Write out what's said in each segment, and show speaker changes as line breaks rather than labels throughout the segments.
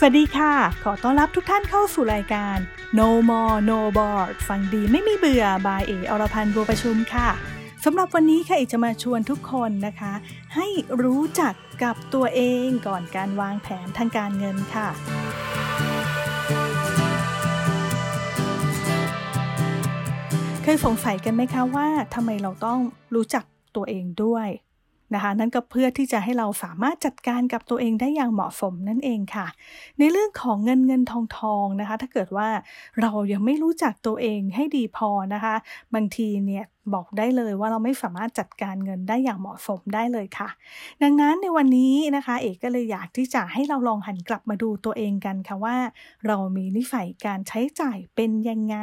สวัสดีค่ะ ขอต้อนรับทุกท่านเข้าสู่รายการ No More No Board ฟังดีไม่มีเบื่อบายเออรพันธ์บัวประชุมค่ะสำหรับวันนี้ค่ะเอจะมาชวนทุกคนนะคะ ให้รู้จักกับตัวเองก่อนการวางแผนทางการเงินค่ะเคยสงสัยกันไหมคะว่าทำไมเราต้องรู้จักตัวเองด้วย นะคะนั่นก็เพื่อที่จะให้เราสามารถจัดการกับตัวเองได้อย่างเหมาะสมนั่นเองค่ะ ในเรื่องของเงินเงินทองทองนะคะ ถ้าเกิดว่าเรายังไม่รู้จักตัวเองให้ดีพอนะคะ บางทีเนี่ยบอกได้เลยว่าเราไม่สามารถจัดการเงินได้อย่างเหมาะสมได้เลยค่ะ ดังนั้นในวันนี้นะคะ เอกก็เลยอยากที่จะให้เราลองหันกลับมาดูตัวเองกันค่ะว่า เรามีนิสัยการใช้จ่ายเป็นยังไง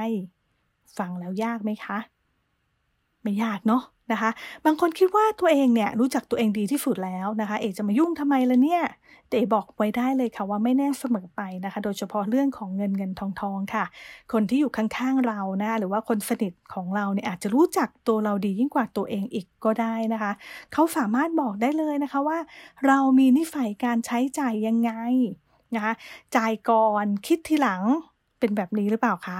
ฟังแล้วยากไหมคะ ไม่ยากเนาะนะคะ บางคนคิดว่าตัวเองเนี่ยรู้จักตัวเองดีที่สุดแล้วนะคะ เอกจะมายุ่งทำไมล่ะเนี่ยแต่บอกไว้ได้เลยค่ะว่าไม่แน่เสมอไปนะคะ โดยเฉพาะเรื่องของเงินเงินทองทองค่ะ คนที่อยู่ข้างๆเรานะหรือว่าคนสนิทของเราเนี่ยอาจจะรู้จักตัวเราดียิ่งกว่าตัวเองอีกก็ได้นะคะ เขาสามารถบอกได้เลยนะคะว่า เรามีนิสัยการใช้จ่ายยังไงนะคะจ่ายก่อนคิดทีหลังเป็นแบบนี้หรือเปล่าคะ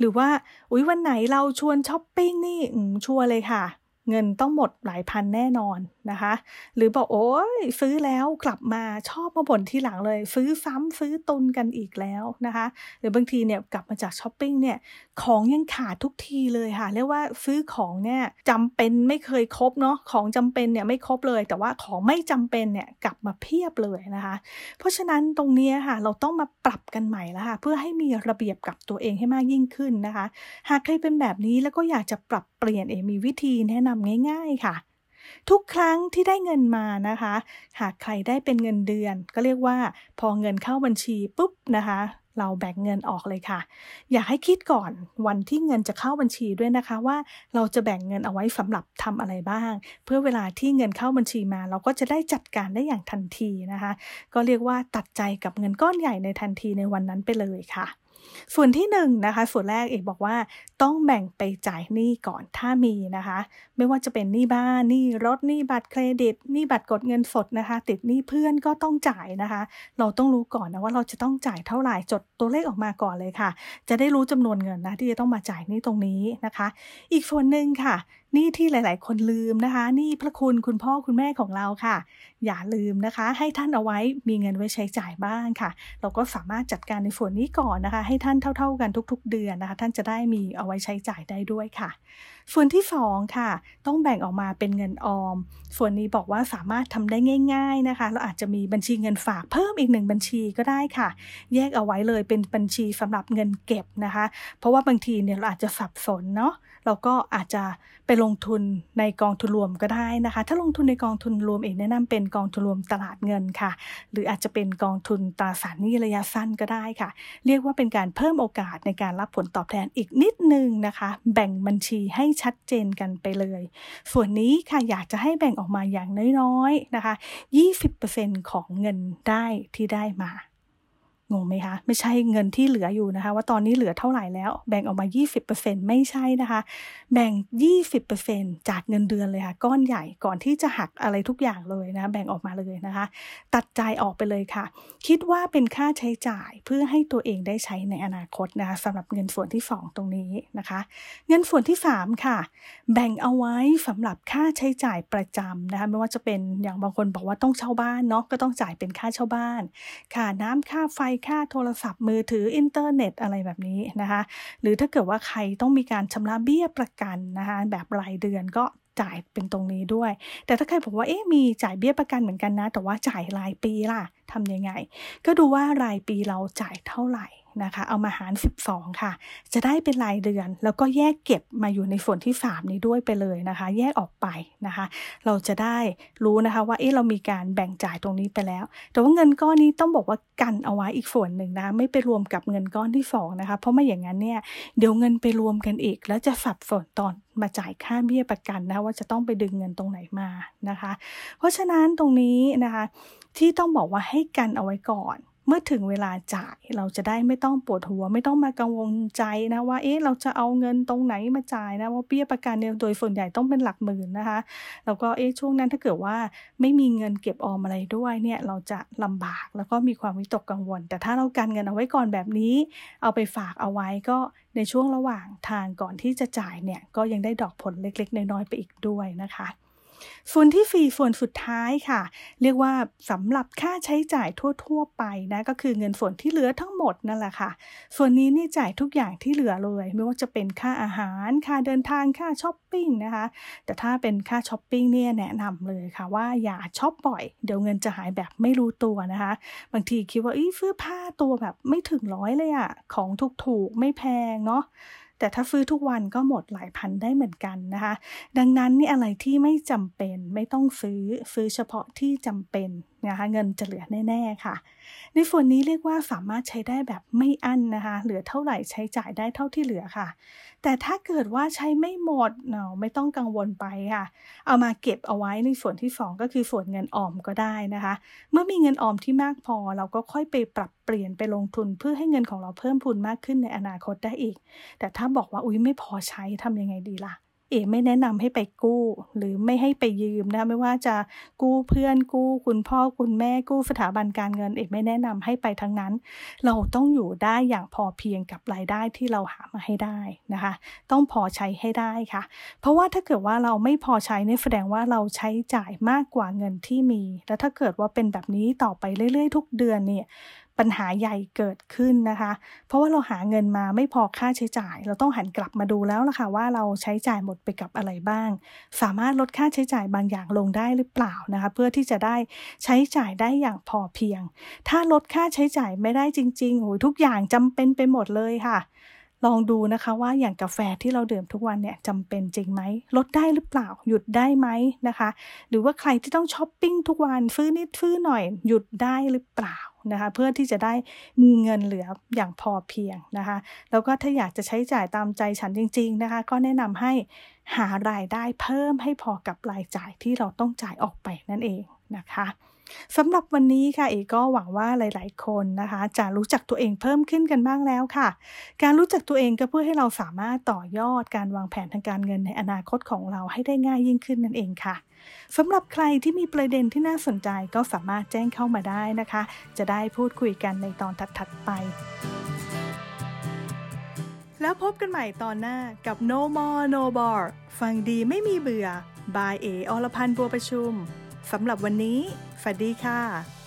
หรือว่า อุ๊ยวันไหนเราชวนช้อปปิ้งนี่ชัวร์เลยค่ะ เงินต้องหมดหลายพันแน่นอนนะคะ หรือบอกโอ้ยซื้อแล้วกลับมาชอบมาบ่นที่หลังเลย ซื้อซ้ำซื้อตุนกันอีกแล้วนะคะ หรือบางทีเนี่ยกลับมาจากช้อปปิ้งเนี่ยของยังขาดทุกทีเลยค่ะ เรียกว่าซื้อของเนี่ยจำเป็นไม่เคยครบเนาะของจำเป็นเนี่ยไม่ครบเลย แต่ว่าของไม่จำเป็นเนี่ยกลับมาเพียบเลยนะคะ เพราะฉะนั้นตรงนี้ค่ะเราต้องมาปรับกันใหม่แล้วค่ะเพื่อให้มีระเบียบกับตัวเองให้มากยิ่งขึ้นนะคะ หากใครเป็นแบบนี้แล้วก็อยากจะปรับเปลี่ยนเองมีวิธีแนะนำง่าย ๆค่ะ ทุกครั้งที่ได้เงินมานะคะ หากใครได้เป็นเงินเดือน ก็เรียกว่า พอเงินเข้าบัญชีปุ๊บนะคะ เราแบ่งเงินออกเลยค่ะ อยากให้คิดก่อนวันที่เงินจะเข้าบัญชีด้วยนะคะ ว่าเราจะแบ่งเงินเอาไว้สำหรับทำอะไรบ้าง เพื่อเวลาที่เงินเข้าบัญชีมา เราก็จะได้จัดการได้อย่างทันทีนะคะ ก็เรียกว่าตัดใจกับเงินก้อนใหญ่ในทันทีในวันนั้นไปเลยค่ะ ส่วนที่1นนะคะ ส่วนแรกเอกบอกว่าต้องแบ่งไปจ่ายหนี้ก่อนถ้ามีนะคะ ไม่ว่าจะเป็นหนี้บ้านหนี้รถหนี้บัตรเครดิตหนี้บัตรกดเงินสดนะคะ ติดหนี้เพื่อนก็ต้องจ่ายนะคะ เราต้องรู้ก่อนนะว่าเราจะต้องจ่ายเท่าไหร่จดตัวเลขออกมาก่อนเลยค่ะ จะได้รู้จำนวนเงินนะที่จะต้องมาจ่ายหนี้ตรงนี้นะคะ อีกส่วนหนึ่งค่ะ นี่ที่หลาย ๆ คนลืมนะคะ นี่พระคุณคุณพ่อคุณแม่ของเราค่ะ อย่าลืมนะคะ ให้ท่านเอาไว้มีเงินไว้ใช้จ่ายบ้างค่ะ เราก็สามารถจัดการในส่วนนี้ก่อนนะคะ ให้ท่านเท่า ๆ กันทุก ๆ เดือนนะคะ ท่านจะได้มีเอาไว้ใช้จ่ายได้ด้วยค่ะ ส่วนที่ 2 ค่ะ ต้องแบ่งออกมาเป็นเงินออม ส่วนนี้บอกว่าสามารถทำได้ง่าย ๆนะคะ เราอาจจะมีบัญชีเงินฝากเพิ่มอีกหนึ่งบัญชีก็ได้ค่ะ แยกเอาไว้เลยเป็นบัญชีสำหรับเงินเก็บนะคะ เพราะว่าบางทีเนี่ยเราอาจจะสับสนเนาะ เราก็อาจจะไปลงทุนในกองทุนรวมก็ได้นะคะ ถ้าลงทุนในกองทุนรวมเองแนะนำเป็นกองทุนรวมตลาดเงินค่ะ หรืออาจจะเป็นกองทุนตราสารหนี้ระยะสั้นก็ได้ค่ะ เรียกว่าเป็นการเพิ่มโอกาสในการรับผลตอบแทนอีกนิดนึงนะคะ แบ่งบัญชีให้ชัดเจนกันไปเลย ส่วนนี้ค่ะอยากจะให้แบ่งออกมาอย่างน้อยๆนะคะ 20%ของเงินได้ที่ได้มา งงไหมคะ ไม่ใช่เงินที่เหลืออยู่นะคะ ว่าตอนนี้เหลือเท่าไหร่แล้ว แบ่งออกมา 20%ไม่ใช่นะคะ แบ่ง 20%จากเงินเดือนเลยค่ะ ก้อนใหญ่ก่อนที่จะหักอะไรทุกอย่างเลยนะ แบ่งออกมาเลยนะคะ ตัดใจออกไปเลยค่ะ คิดว่าเป็นค่าใช้จ่ายเพื่อให้ตัวเองได้ใช้ในอนาคตนะคะสำหรับเงินส่วนที่ 2 ตรงนี้นะคะ เงินส่วนที่ 3 ค่ะ แบ่งเอาไว้สำหรับค่าใช้จ่ายประจำนะคะไม่ว่าจะเป็นอย่างบางคนบอกว่าต้องเช่าบ้านเนาะก็ต้องจ่ายเป็นค่าเช่าบ้าน ค่าน้ำค่าไฟค่าโทรศัพท์มือถืออินเทอร์เน็ตอะไรแบบนี้นะคะ หรือถ้าเกิดว่าใครต้องมีการชำระเบี้ยประกันนะคะแบบรายเดือนก็จ่ายเป็นตรงนี้ด้วย แต่ถ้าใครบอกว่าเอ๊ะมีจ่ายเบี้ยประกันเหมือนกันนะ แต่ว่าจ่ายรายปีล่ะทำยังไง ก็ดูว่ารายปีเราจ่ายเท่าไหร่ นะคะ เอามาหาร 12 ค่ะ จะได้เป็นรายเดือน แล้วก็แยกเก็บมาอยู่ในส่วนที่ 3 นี้ด้วยไปเลยนะคะ แยกออกไปนะคะ เราจะได้รู้นะคะว่าเอ๊ะเรามีการแบ่งจ่ายตรงนี้ไปแล้ว แต่ว่าเงินก้อนนี้ต้องบอกว่ากันเอาไว้อีกส่วนหนึ่งนะไม่ไปรวมกับเงินก้อนที่2นะคะเพราะไม่อย่างนั้นเนี่ยเดี๋ยวเงินไปรวมกันอีก แล้วจะสับสนตอนมาจ่ายค่าเบี้ยประกันนะว่าจะต้องไปดึงเงินตรงไหนมานะคะ เพราะฉะนั้นตรงนี้นะคะที่ต้องบอกว่าให้กันเอาไว้ก่อน เมื่อถึงเวลาจ่ายเราจะได้ไม่ต้องปวดหัว ไม่ต้องมากังวลใจนะว่า เอ๊ะเราจะเอาเงินตรงไหนมาจ่ายนะว่าเบี้ยประกันเนี่ยโดยส่วนใหญ่ต้องเป็นหลักหมื่นนะคะ แล้วก็เอ๊ะช่วงนั้นถ้าเกิดว่าไม่มีเงินเก็บออมอะไรด้วยเนี่ยเราจะลำบากแล้วก็มีความวิตกกังวล แต่ถ้าเรากันเงินเอาไว้ก่อนแบบนี้ เอาไปฝากเอาไว้ก็ในช่วงระหว่างทางก่อนที่จะจ่ายเนี่ยก็ยังได้ดอกผลเล็กๆ น้อยๆไปอีกด้วยนะคะ ส่วนที่ฟรีส่วนสุดท้ายค่ะ เรียกว่าสำหรับค่าใช้จ่ายทั่ว ๆ ไปนะก็คือเงินส่วนที่เหลือทั้งหมดนั่นแหละค่ะ ส่วนนี้นี่จ่ายทุกอย่างที่เหลือเลย ไม่ว่าจะเป็นค่าอาหาร ค่าเดินทางค่าช้อปปิ้งนะคะ แต่ถ้าเป็นค่าช้อปปิ้งเนี่ยแนะนำเลยค่ะว่าอย่าช้อปบ่อย เดี๋ยวเงินจะหายแบบไม่รู้ตัวนะคะ บางทีคิดว่าอีเสื้อผ้าตัวแบบไม่ถึงร้อยเลยอะของถูกๆไม่แพงเนาะ แต่ถ้าฟื้อทุกวันก็หมดหลายพันได้เหมือนกันนะคะ ดังนั้นนี่อะไรที่ไม่จำเป็นไม่ต้องซื้อ ซื้อเฉพาะที่จำเป็น นะคะเงินจะเหลือแน่ๆค่ะ ในส่วนนี้เรียกว่าสามารถใช้ได้แบบไม่อั้นนะคะ เหลือเท่าไหร่ใช้จ่ายได้เท่าที่เหลือค่ะ แต่ถ้าเกิดว่าใช้ไม่หมดเนาะไม่ต้องกังวลไปค่ะ เอามาเก็บเอาไว้ในส่วนที่ 2 ก็คือส่วนเงินออมก็ได้นะคะ เมื่อมีเงินออมที่มากพอเราก็ค่อยไปปรับเปลี่ยนไปลงทุนเพื่อให้เงินของเราเพิ่มพูนมากขึ้นในอนาคตได้อีก แต่ถ้าบอกว่าอุ้ยไม่พอใช้ทำยังไงดีล่ะ เอ๋ไม่แนะนำให้ไปกู้ หรือไม่ให้ไปยืมนะไม่ว่าจะกู้เพื่อนกู้คุณพ่อคุณแม่กู้สถาบันการเงิน เอ๋ไม่แนะนำให้ไปทั้งนั้น เราต้องอยู่ได้อย่างพอเพียงกับรายได้ที่เราหามาให้ได้นะคะ ต้องพอใช้ให้ได้ค่ะ เพราะว่าถ้าเกิดว่าเราไม่พอใช้เนี่ยแสดงว่าเราใช้จ่ายมากกว่าเงินที่มี แล้วถ้าเกิดว่าเป็นแบบนี้ต่อไปเรื่อยๆ ทุกเดือนเนี่ย ปัญหาใหญ่เกิดขึ้นนะคะ เพราะว่าเราหาเงินมาไม่พอค่าใช้จ่าย เราต้องหันกลับมาดูแล้วล่ะค่ะว่าเราใช้จ่ายหมดไปกับอะไรบ้าง สามารถลดค่าใช้จ่ายบางอย่างลงได้หรือเปล่านะคะ เพื่อที่จะได้ใช้จ่ายได้อย่างพอเพียง ถ้าลดค่าใช้จ่ายไม่ได้จริงๆโอ้ยทุกอย่างจำเป็นไปหมดเลยค่ะ ลองดูนะคะว่าอย่างกาแฟที่เราดื่มทุกวันเนี่ยจำเป็นจริงไหมลดได้หรือเปล่า หยุดได้ไหมนะคะ หรือว่าใครที่ต้องช้อปปิ้งทุกวันฟื้นนิดฟื้นหน่อย หยุดได้หรือเปล่านะคะ เพื่อที่จะได้มีเงินเหลืออย่างพอเพียงนะคะ แล้วก็ถ้าอยากจะใช้จ่ายตามใจฉันจริง ๆนะคะ ก็แนะนำให้หารายได้เพิ่มให้พอกับรายจ่ายที่เราต้องจ่ายออกไปนั่นเองนะคะ สำหรับวันนี้ค่ะเอก็หวังว่าหลาย ๆ คนนะคะ จะรู้จักตัวเองเพิ่มขึ้นกันบ้างแล้วค่ะ การรู้จักตัวเองก็เพื่อให้เราสามารถต่อยอดการวางแผนทางการเงินในอนาคตของเราให้ได้ง่ายยิ่งขึ้นนั่นเองค่ะสำหรับใครที่มีประเด็นที่น่าสนใจก็สามารถแจ้งเข้ามาได้นะคะ จะได้พูดคุยกันในตอนถัด ๆ ไป แล้วพบกันใหม่ตอนหน้ากับ No More No Bar ฟังดีไม่มีเบื่อ บายเออรพันธ์บัวประชุม สำหรับวันนี้สวัสดีค่ะ